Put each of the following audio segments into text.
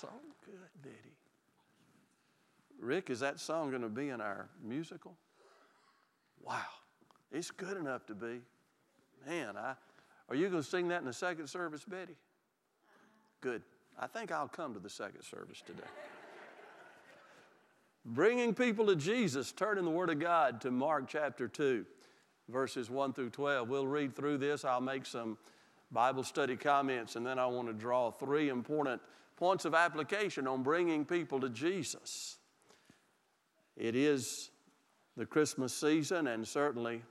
so good, did he? Rick, is that song going to be in our musical? Wow, it's good enough to be. Man, I, are you going to sing that in the second service, Betty? Good. I think I'll come to the second service today. Bringing people to Jesus, turn in the Word of God to Mark chapter 2, verses 1 through 12. We'll read through this. I'll make some Bible study comments, and then I want to draw three important points of application on bringing people to Jesus. It is the Christmas season, and certainly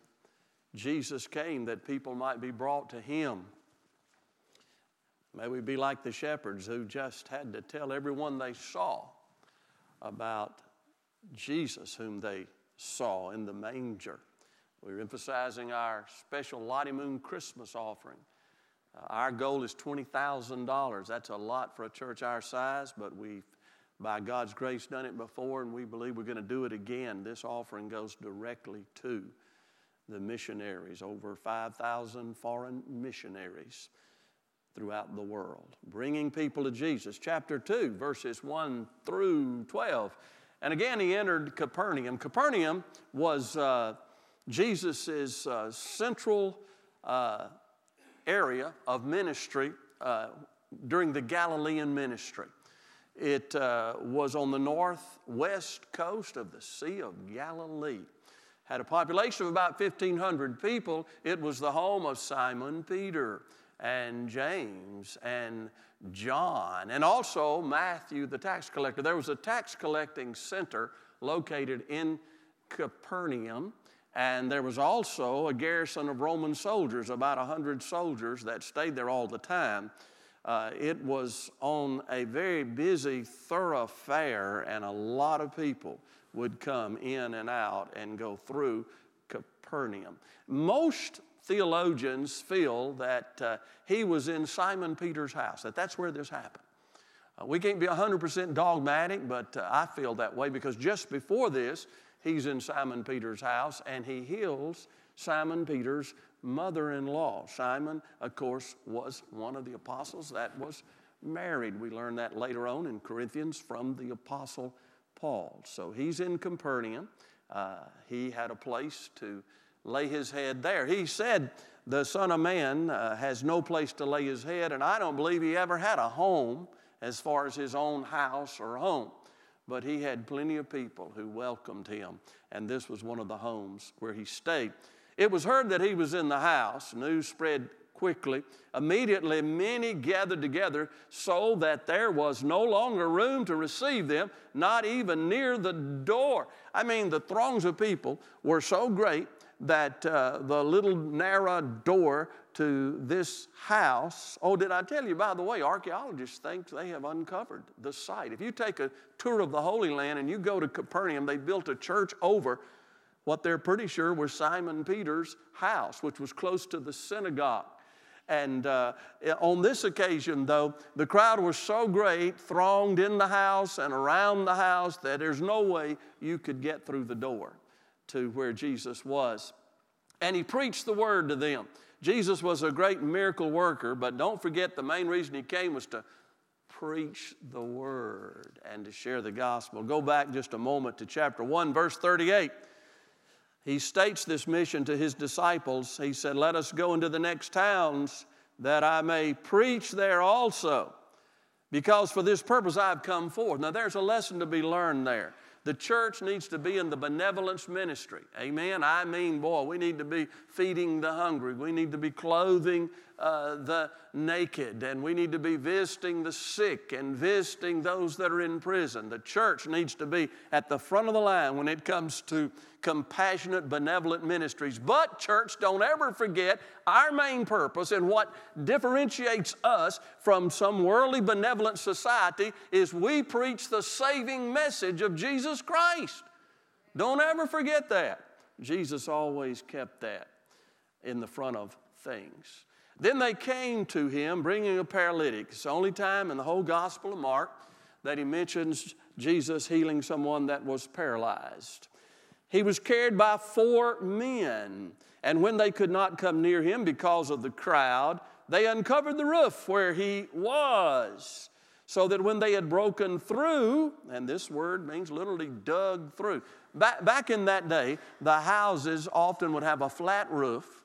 Jesus came that people might be brought to Him. May we be like the shepherds who just had to tell everyone they saw about Jesus, whom they saw in the manger. We're emphasizing our special Lottie Moon Christmas offering. Uh, our goal is $20,000. That's a lot for a church our size, but we've, by God's grace, done it before, and we believe we're going to do it again. This offering goes directly to the missionaries, over 5,000 foreign missionaries throughout the world, bringing people to Jesus. Chapter 2, verses 1 through 12. And again, he entered Capernaum. Capernaum was uh, Jesus' uh, central uh, area of ministry uh, during the Galilean ministry. It uh, was on the northwest coast of the Sea of Galilee. Had a population of about 1,500 people. It was the home of Simon Peter and James and John, and also Matthew, the tax collector. There was a tax collecting center located in Capernaum. And there was also a garrison of Roman soldiers, about 100 soldiers that stayed there all the time. Uh, it was on a very busy thoroughfare, and a lot of people would come in and out and go through Capernaum. Most theologians feel that uh, he was in Simon Peter's house, that that's where this happened. Uh, we can't be 100% dogmatic, but uh, I feel that way because just before this, he's in Simon Peter's house and he heals Simon Peter's mother in law. Simon, of course, was one of the apostles that was married. We learn that later on in Corinthians from the apostle Paul. So he's in Capernaum. Uh, he had a place to lay his head there. He said, The Son of Man uh, has no place to lay his head, and I don't believe he ever had a home as far as his own house or home but he had plenty of people who welcomed him, and this was one of the homes where he stayed. It was heard that he was in the house. News spread quickly. Immediately, many gathered together so that there was no longer room to receive them, not even near the door. I mean, the throngs of people were so great that uh, the little narrow door to this house. Oh, did I tell you, by the way, archaeologists think they have uncovered the site. If you take a tour of the Holy Land and you go to Capernaum, they built a church over what they're pretty sure was Simon Peter's house, which was close to the synagogue. And uh, on this occasion, though, the crowd was so great, thronged in the house and around the house, that there's no way you could get through the door to where Jesus was. And he preached the word to them. Jesus was a great miracle worker, but don't forget the main reason he came was to preach the word and to share the gospel. Go back just a moment to chapter 1, verse 38. He states this mission to his disciples. He said, Let us go into the next towns that I may preach there also, because for this purpose I've come forth. Now, there's a lesson to be learned there. The church needs to be in the benevolence ministry. Amen. I mean, boy, we need to be feeding the hungry. We need to be clothing uh, the naked, and we need to be visiting the sick and visiting those that are in prison. The church needs to be at the front of the line when it comes to compassionate, benevolent ministries. But, church, don't ever forget our main purpose and what differentiates us from some worldly benevolent society is we preach the saving message of Jesus Christ. Don't ever forget that. Jesus always kept that in the front of things. Then they came to him bringing a paralytic. It's the only time in the whole Gospel of Mark that he mentions Jesus healing someone that was paralyzed. He was carried by four men, and when they could not come near him because of the crowd, they uncovered the roof where he was. so that when they had broken through, and this word means literally dug through. Back, back in that day, the houses often would have a flat roof,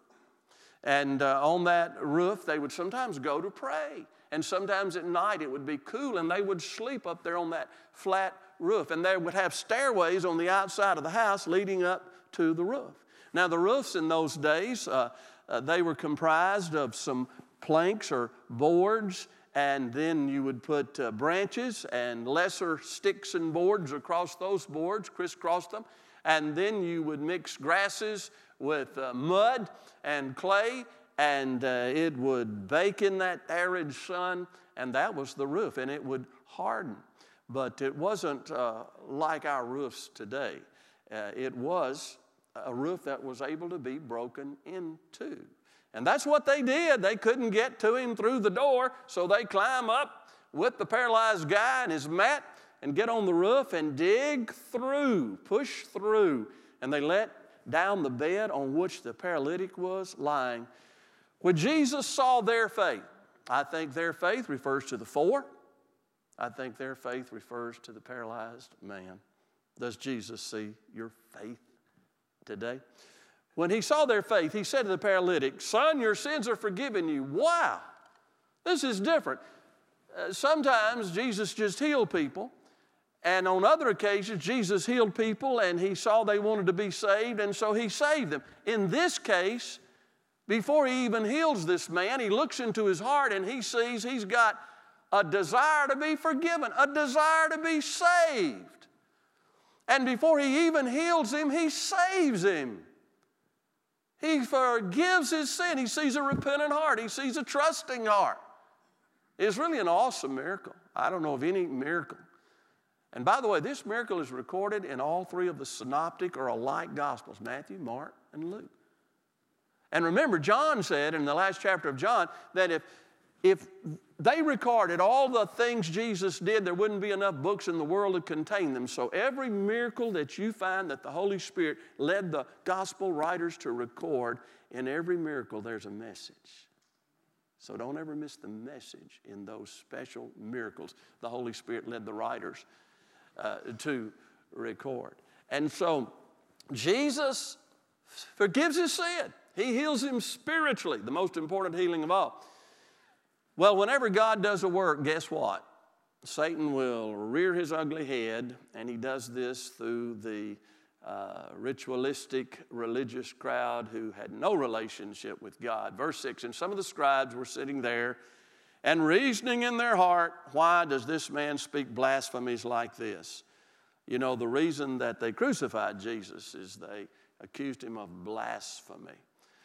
and uh, on that roof, they would sometimes go to pray. And sometimes at night it would be cool, and they would sleep up there on that flat roof. And they would have stairways on the outside of the house leading up to the roof. Now, the roofs in those days, uh, uh, they were comprised of some planks or boards and then you would put uh, branches and lesser sticks and boards across those boards, crisscross them, and then you would mix grasses with uh, mud and clay, and uh, it would bake in that arid sun, and that was the roof, and it would harden. But it wasn't uh, like our roofs today. Uh, it was a roof that was able to be broken into. And that's what they did. They couldn't get to him through the door, so they climb up with the paralyzed guy and his mat and get on the roof and dig through, push through. And they let down the bed on which the paralytic was lying. When Jesus saw their faith, I think their faith refers to the four. I think their faith refers to the paralyzed man. Does Jesus see your faith today? When he saw their faith, he said to the paralytic, Son, your sins are forgiven you. Wow, this is different. Uh, sometimes Jesus just healed people, and on other occasions, Jesus healed people and he saw they wanted to be saved, and so he saved them. In this case, before he even heals this man, he looks into his heart and he sees he's got a desire to be forgiven, a desire to be saved. And before he even heals him, he saves him. He forgives his sin. He sees a repentant heart. He sees a trusting heart. It's really an awesome miracle. I don't know of any miracle. And by the way, this miracle is recorded in all three of the synoptic or alike gospels Matthew, Mark, and Luke. And remember, John said in the last chapter of John that if, if they recorded all the things Jesus did, there wouldn't be enough books in the world to contain them. So every miracle that you find that the Holy Spirit led the gospel writers to record, in every miracle there's a message. So don't ever miss the message in those special miracles the Holy Spirit led the writers uh, to record. And so Jesus forgives his sin. He heals him spiritually, the most important healing of all. Well, whenever God does a work, guess what? Satan will rear his ugly head, and he does this through the uh, ritualistic religious crowd who had no relationship with God. Verse 6 And some of the scribes were sitting there and reasoning in their heart, Why does this man speak blasphemies like this? You know, the reason that they crucified Jesus is they accused him of blasphemy.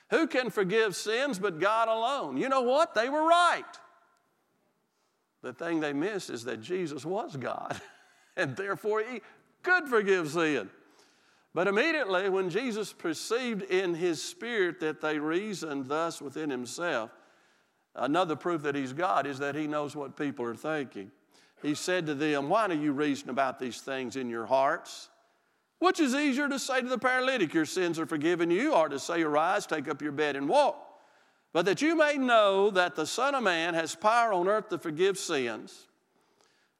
Who can forgive sins but God alone? You know what? They were right. The thing they missed is that Jesus was God, and therefore he could forgive sin. But immediately, when Jesus perceived in his spirit that they reasoned thus within himself, another proof that he's God is that he knows what people are thinking. He said to them, Why do you reason about these things in your hearts? Which is easier to say to the paralytic, Your sins are forgiven you, or to say, Arise, take up your bed, and walk? But that you may know that the Son of Man has power on earth to forgive sins,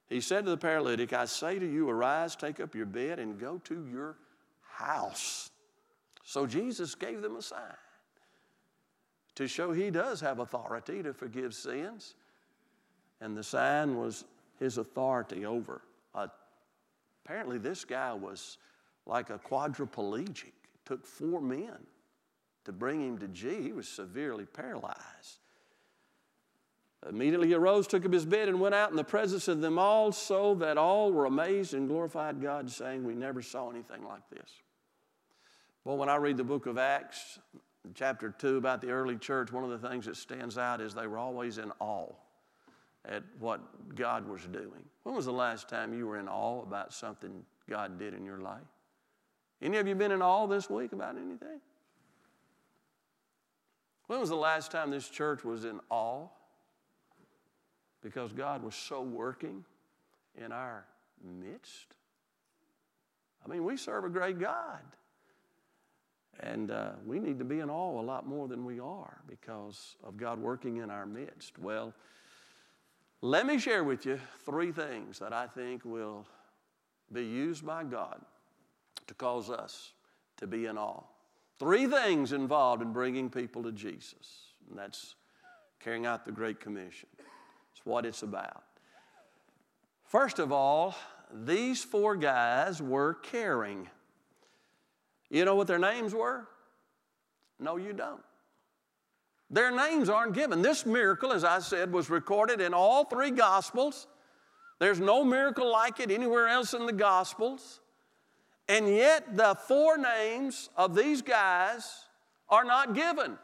he said to the paralytic, I say to you, arise, take up your bed, and go to your house. So Jesus gave them a sign to show he does have authority to forgive sins. And the sign was his authority over. Uh, apparently, this guy was like a quadriplegic. It took four men to bring him to G. He was severely paralyzed. Immediately he arose, took up his bed, and went out in the presence of them all, so that all were amazed and glorified God, saying, We never saw anything like this. Well, when I read the book of Acts, chapter 2, about the early church, one of the things that stands out is they were always in awe at what God was doing. When was the last time you were in awe about something God did in your life? Any of you been in awe this week about anything? When was the last time this church was in awe? Because God was so working in our midst. I mean, we serve a great God. And uh, we need to be in awe a lot more than we are because of God working in our midst. Well, Let me share with you three things that I think will be used by God to cause us to be in awe. Three things involved in bringing people to Jesus, and that's carrying out the Great Commission. It's what it's about. First of all, these four guys were caring. You know what their names were? No, you don't. Their names aren't given. This miracle, as I said, was recorded in all three Gospels. There's no miracle like it anywhere else in the Gospels. And yet, the four names of these guys are not given.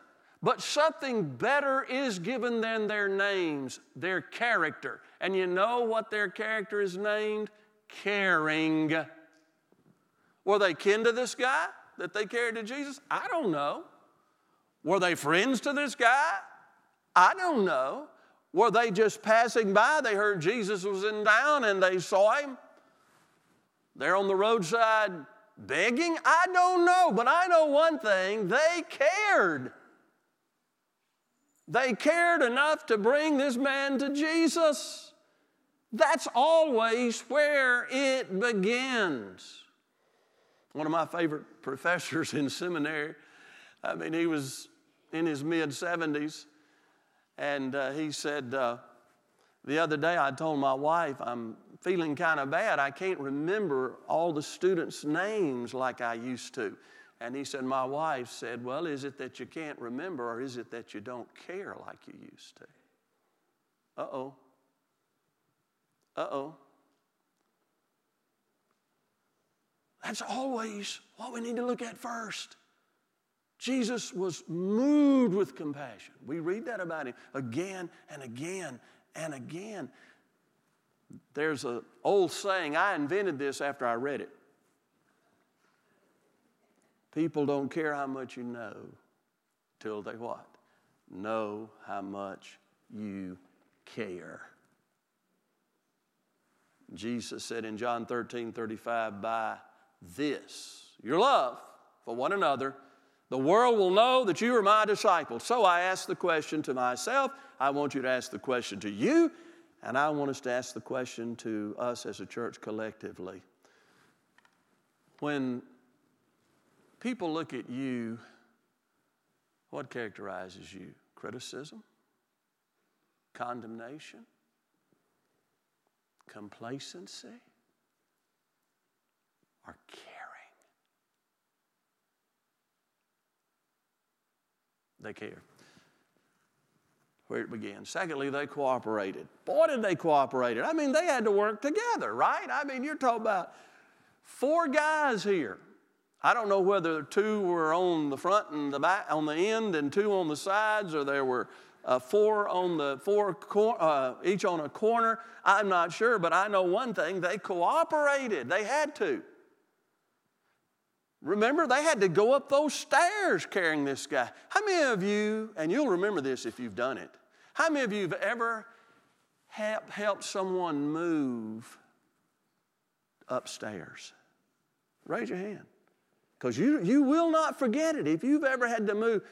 But something better is given than their names, their character. And you know what their character is named? Caring. Were they kin to this guy that they carried to Jesus? I don't know. Were they friends to this guy? I don't know. Were they just passing by? They heard Jesus was in town and they saw him. They're on the roadside begging? I don't know, but I know one thing they cared. They cared enough to bring this man to Jesus. That's always where it begins. One of my favorite professors in seminary, I mean, he was in his mid 70s, and uh, he said, uh, The other day I told my wife, I'm feeling kind of bad. I can't remember all the students' names like I used to. And he said, My wife said, Well, is it that you can't remember or is it that you don't care like you used to? Uh oh. Uh oh. That's always what we need to look at first. Jesus was moved with compassion. We read that about him again and again and again. There's an old saying, I invented this after I read it. People don't care how much you know till they what? Know how much you care. Jesus said in John 13 35, by this, your love for one another, the world will know that you are my disciples. So I ask the question to myself. I want you to ask the question to you. And I want us to ask the question to us as a church collectively. When people look at you, what characterizes you? Criticism? Condemnation? Complacency? Or caring? They care where it began. Secondly, they cooperated. Boy, did they cooperate. I mean, they had to work together, right? I mean, you're talking about four guys here. I don't know whether two were on the front and the back, on the end, and two on the sides, or there were uh, four on the four, cor- uh, each on a corner. I'm not sure, but I know one thing: they cooperated. They had to. Remember, they had to go up those stairs carrying this guy. How many of you, and you'll remember this if you've done it, how many of you have ever help, helped someone move upstairs? Raise your hand. Because you, you will not forget it if you've ever had to move,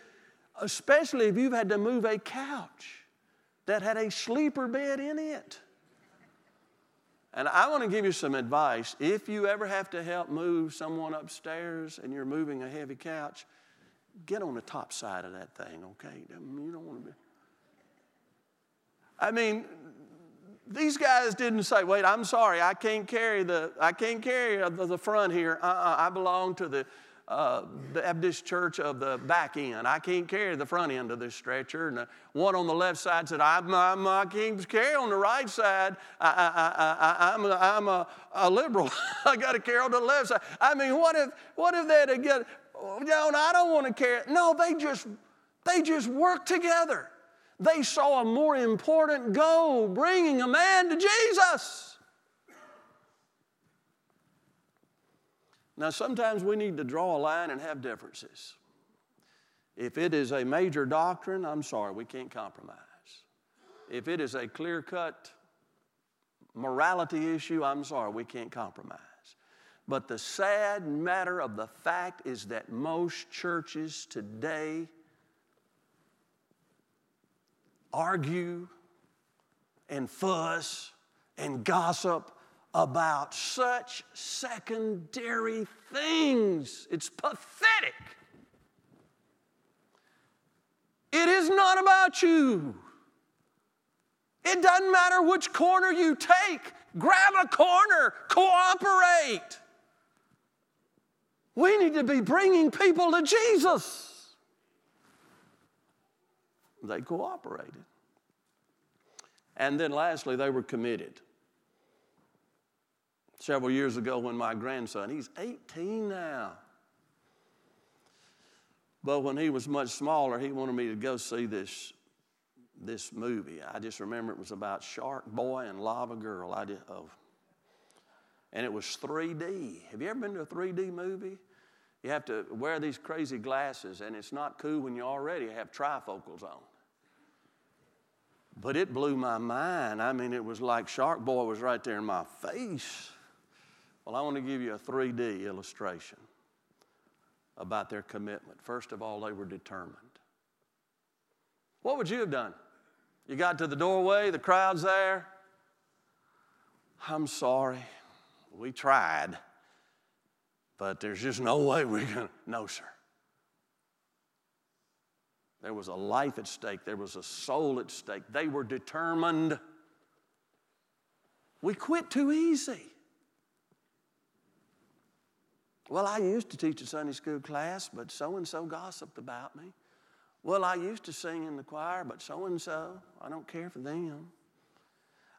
especially if you've had to move a couch that had a sleeper bed in it. And I want to give you some advice. If you ever have to help move someone upstairs and you're moving a heavy couch, get on the top side of that thing, okay? You don't want to be. I mean, these guys didn't say, wait, I'm sorry, I can't carry the, I can't carry the, front here. Uh-uh, I belong to the uh, the Baptist church of the back end. I can't carry the front end of this stretcher. And the one on the left side said, I'm, I'm, I can't carry on the right side. I, am a, I'm a, a liberal. I got to carry on the left side. I mean, what if, what if they had get, no, I don't want to carry. No, they just, they just work together. They saw a more important goal bringing a man to Jesus. Now, sometimes we need to draw a line and have differences. If it is a major doctrine, I'm sorry, we can't compromise. If it is a clear cut morality issue, I'm sorry, we can't compromise. But the sad matter of the fact is that most churches today argue and fuss and gossip about such secondary things. It's pathetic. It is not about you. It doesn't matter which corner you take, grab a corner, cooperate. We need to be bringing people to Jesus. They cooperated. And then lastly, they were committed. Several years ago, when my grandson, he's 18 now, but when he was much smaller, he wanted me to go see this, this movie. I just remember it was about Shark Boy and Lava Girl. I did, oh. And it was 3D. Have you ever been to a 3D movie? You have to wear these crazy glasses, and it's not cool when you already have trifocals on. But it blew my mind. I mean, it was like Shark Boy was right there in my face. Well, I want to give you a 3D illustration about their commitment. First of all, they were determined. What would you have done? You got to the doorway, the crowd's there. I'm sorry, we tried. But there's just no way we're going to. No, sir. There was a life at stake, there was a soul at stake. They were determined. We quit too easy. Well, I used to teach a Sunday school class, but so and so gossiped about me. Well, I used to sing in the choir, but so and so, I don't care for them.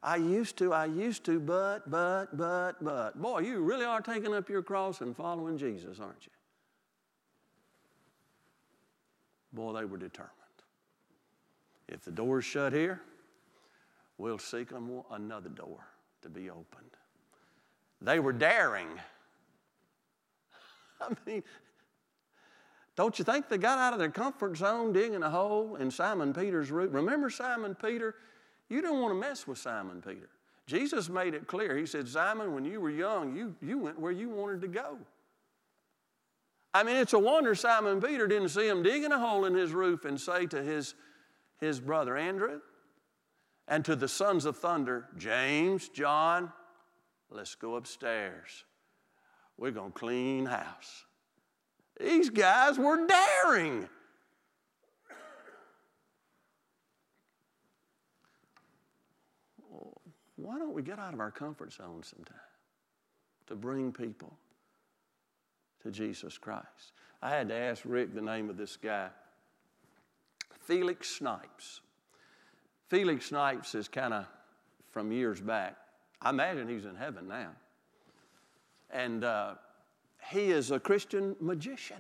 I used to, I used to, but, but, but, but. Boy, you really are taking up your cross and following Jesus, aren't you? Boy, they were determined. If the door's shut here, we'll seek another door to be opened. They were daring. I mean, don't you think they got out of their comfort zone digging a hole in Simon Peter's roof? Remember Simon Peter? You don't want to mess with Simon Peter. Jesus made it clear. He said, Simon, when you were young, you, you went where you wanted to go. I mean, it's a wonder Simon Peter didn't see him digging a hole in his roof and say to his, his brother Andrew and to the sons of thunder, James, John, let's go upstairs. We're going to clean house. These guys were daring. why don't we get out of our comfort zone sometime to bring people to Jesus Christ? I had to ask Rick the name of this guy Felix Snipes. Felix Snipes is kind of from years back. I imagine he's in heaven now. And uh, he is a Christian magician.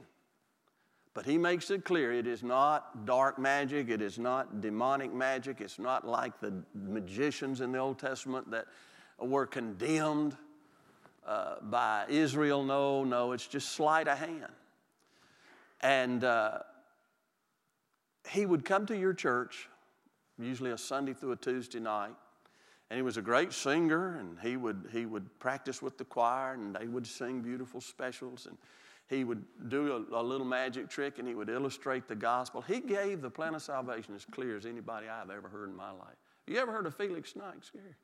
But he makes it clear it is not dark magic, it is not demonic magic, it's not like the magicians in the Old Testament that were condemned uh, by Israel. No, no, it's just sleight of hand. And uh, he would come to your church, usually a Sunday through a Tuesday night, and he was a great singer, and he would, he would practice with the choir, and they would sing beautiful specials. And he would do a, a, little magic trick and he would illustrate the gospel. He gave the plan of salvation as clear as anybody I've ever heard in my life. You ever heard of Felix Snipes, Gary?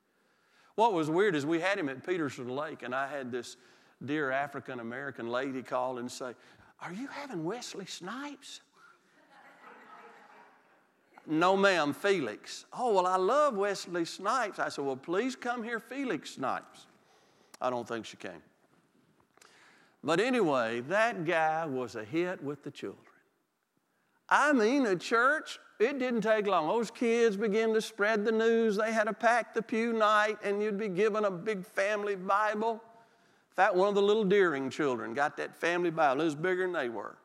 What was weird is we had him at Peterson Lake, and I had this dear African American lady call and say, Are you having Wesley Snipes? No, ma'am, Felix. Oh, well, I love Wesley Snipes. I said, Well, please come here, Felix Snipes. I don't think she came. But anyway, that guy was a hit with the children. I mean, the church, it didn't take long. Those kids began to spread the news. They had a pack the pew night, and you'd be given a big family Bible. In fact, one of the little Deering children got that family Bible. It was bigger than they were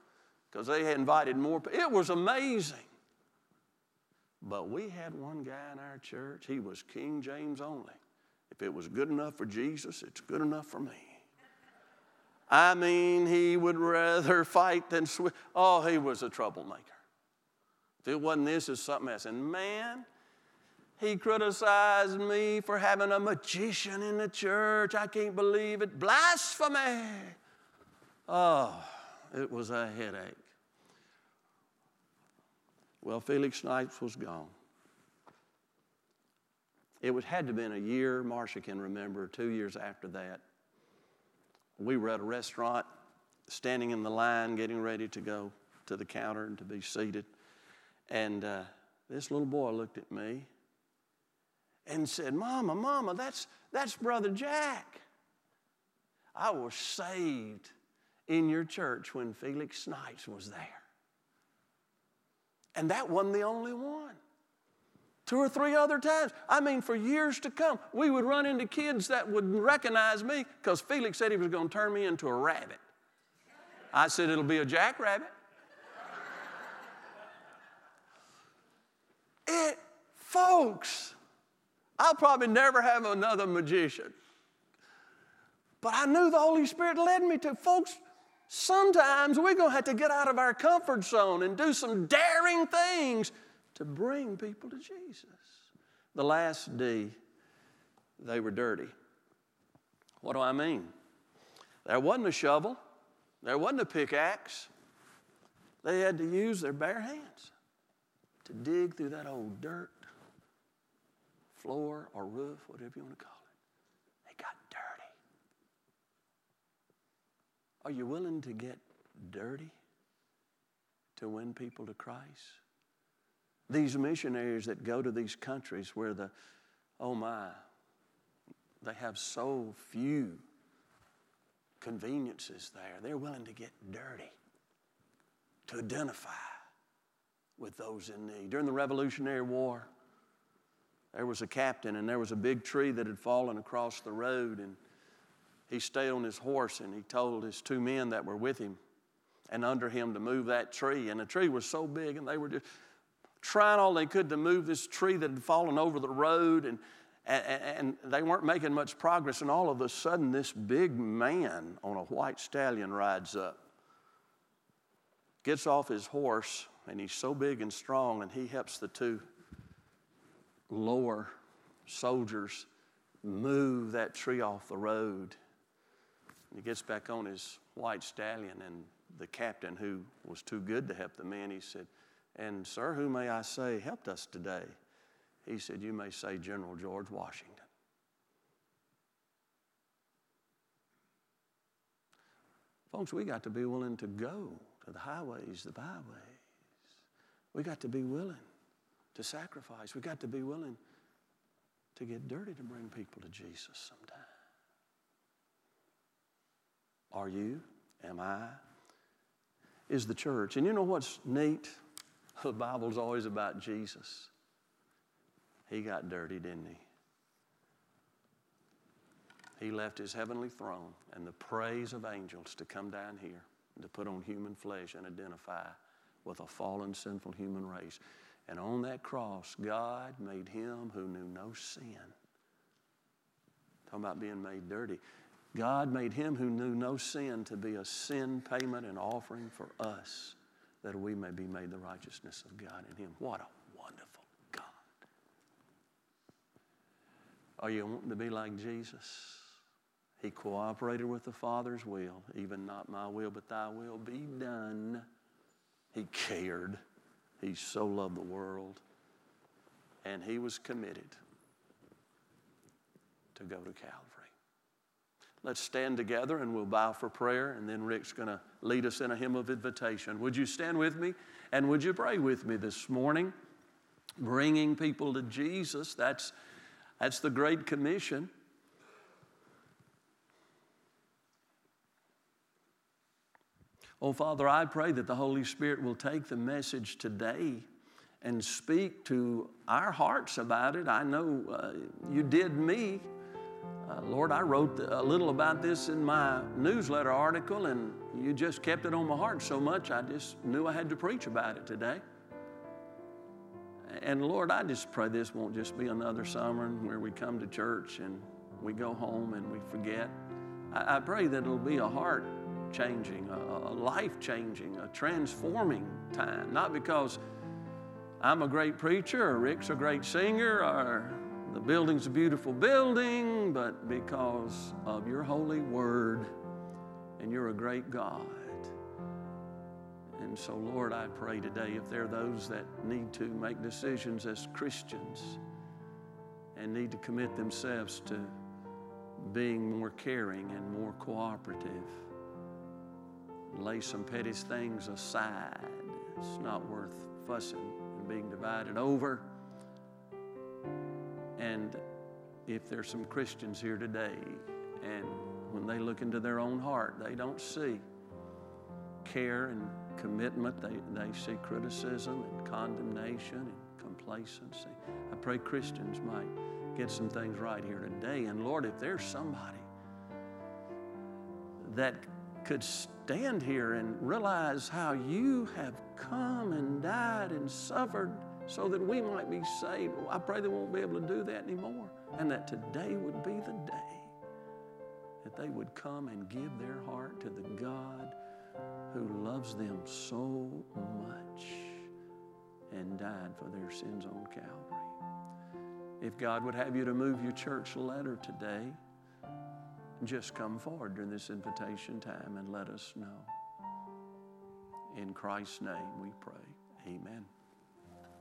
because they had invited more. It was amazing. But we had one guy in our church, he was King James only. If it was good enough for Jesus, it's good enough for me. I mean, he would rather fight than swim. Oh, he was a troublemaker. If it wasn't this, it's something else. And man, he criticized me for having a magician in the church. I can't believe it. Blasphemy. Oh, it was a headache. Well, Felix Snipes was gone. It was, had to have been a year, Marcia can remember, two years after that. We were at a restaurant, standing in the line, getting ready to go to the counter and to be seated. And uh, this little boy looked at me and said, Mama, Mama, that's, that's Brother Jack. I was saved in your church when Felix Snipes was there. And that wasn't the only one. Two or three other times. I mean, for years to come, we would run into kids that would recognize me because Felix said he was going to turn me into a rabbit. I said, it'll be a jackrabbit. It, folks, I'll probably never have another magician. But I knew the Holy Spirit led me to. Folks, sometimes we're going to have to get out of our comfort zone and do some daring things to bring people to Jesus. The last D, they were dirty. What do I mean? There wasn't a shovel, there wasn't a pickaxe. They had to use their bare hands to dig through that old dirt, floor, or roof, whatever you want to call it. They got dirty. Are you willing to get dirty to win people to Christ? These missionaries that go to these countries where the, oh my, they have so few conveniences there, they're willing to get dirty to identify with those in need. During the Revolutionary War, there was a captain and there was a big tree that had fallen across the road and he stayed on his horse and he told his two men that were with him and under him to move that tree. And the tree was so big, and they were just trying all they could to move this tree that had fallen over the road, and, and, and they weren't making much progress. And all of a sudden, this big man on a white stallion rides up, gets off his horse, and he's so big and strong, and he helps the two lower soldiers move that tree off the road. He gets back on his white stallion, and the captain, who was too good to help the men, he said, And, sir, who may I say helped us today? He said, You may say General George Washington. Folks, we got to be willing to go to the highways, the byways. We got to be willing to sacrifice. We got to be willing to get dirty to bring people to Jesus sometime. Are you? Am I? Is the church. And you know what's neat? The Bible's always about Jesus. He got dirty, didn't he? He left his heavenly throne and the praise of angels to come down here to put on human flesh and identify with a fallen, sinful human race. And on that cross, God made him who knew no sin. Talking about being made dirty. God made him who knew no sin to be a sin payment and offering for us that we may be made the righteousness of God in him. What a wonderful God. Are you wanting to be like Jesus? He cooperated with the Father's will, even not my will, but thy will be done. He cared. He so loved the world. And he was committed to go to Calvary. Let's stand together and we'll bow for prayer, and then Rick's going to lead us in a hymn of invitation. Would you stand with me and would you pray with me this morning? Bringing people to Jesus, that's, that's the Great Commission. Oh, Father, I pray that the Holy Spirit will take the message today and speak to our hearts about it. I know uh, you did me. Uh, Lord, I wrote a little about this in my newsletter article, and you just kept it on my heart so much, I just knew I had to preach about it today. And Lord, I just pray this won't just be another summer where we come to church and we go home and we forget. I, I pray that it'll be a heart changing, a, a life changing, a transforming time. Not because I'm a great preacher or Rick's a great singer or the building's a beautiful building, but because of your holy word, and you're a great God. And so, Lord, I pray today if there are those that need to make decisions as Christians and need to commit themselves to being more caring and more cooperative. Lay some petty things aside. It's not worth fussing and being divided over. And if there's some Christians here today, and when they look into their own heart, they don't see care and commitment, they, they see criticism and condemnation and complacency. I pray Christians might get some things right here today. And Lord, if there's somebody that could stand here and realize how you have come and died and suffered so that we might be saved, I pray they won't be able to do that anymore. And that today would be the day that they would come and give their heart to the God who loves them so much and died for their sins on Calvary. If God would have you to move your church letter today, just come forward during this invitation time and let us know. In Christ's name we pray. Amen.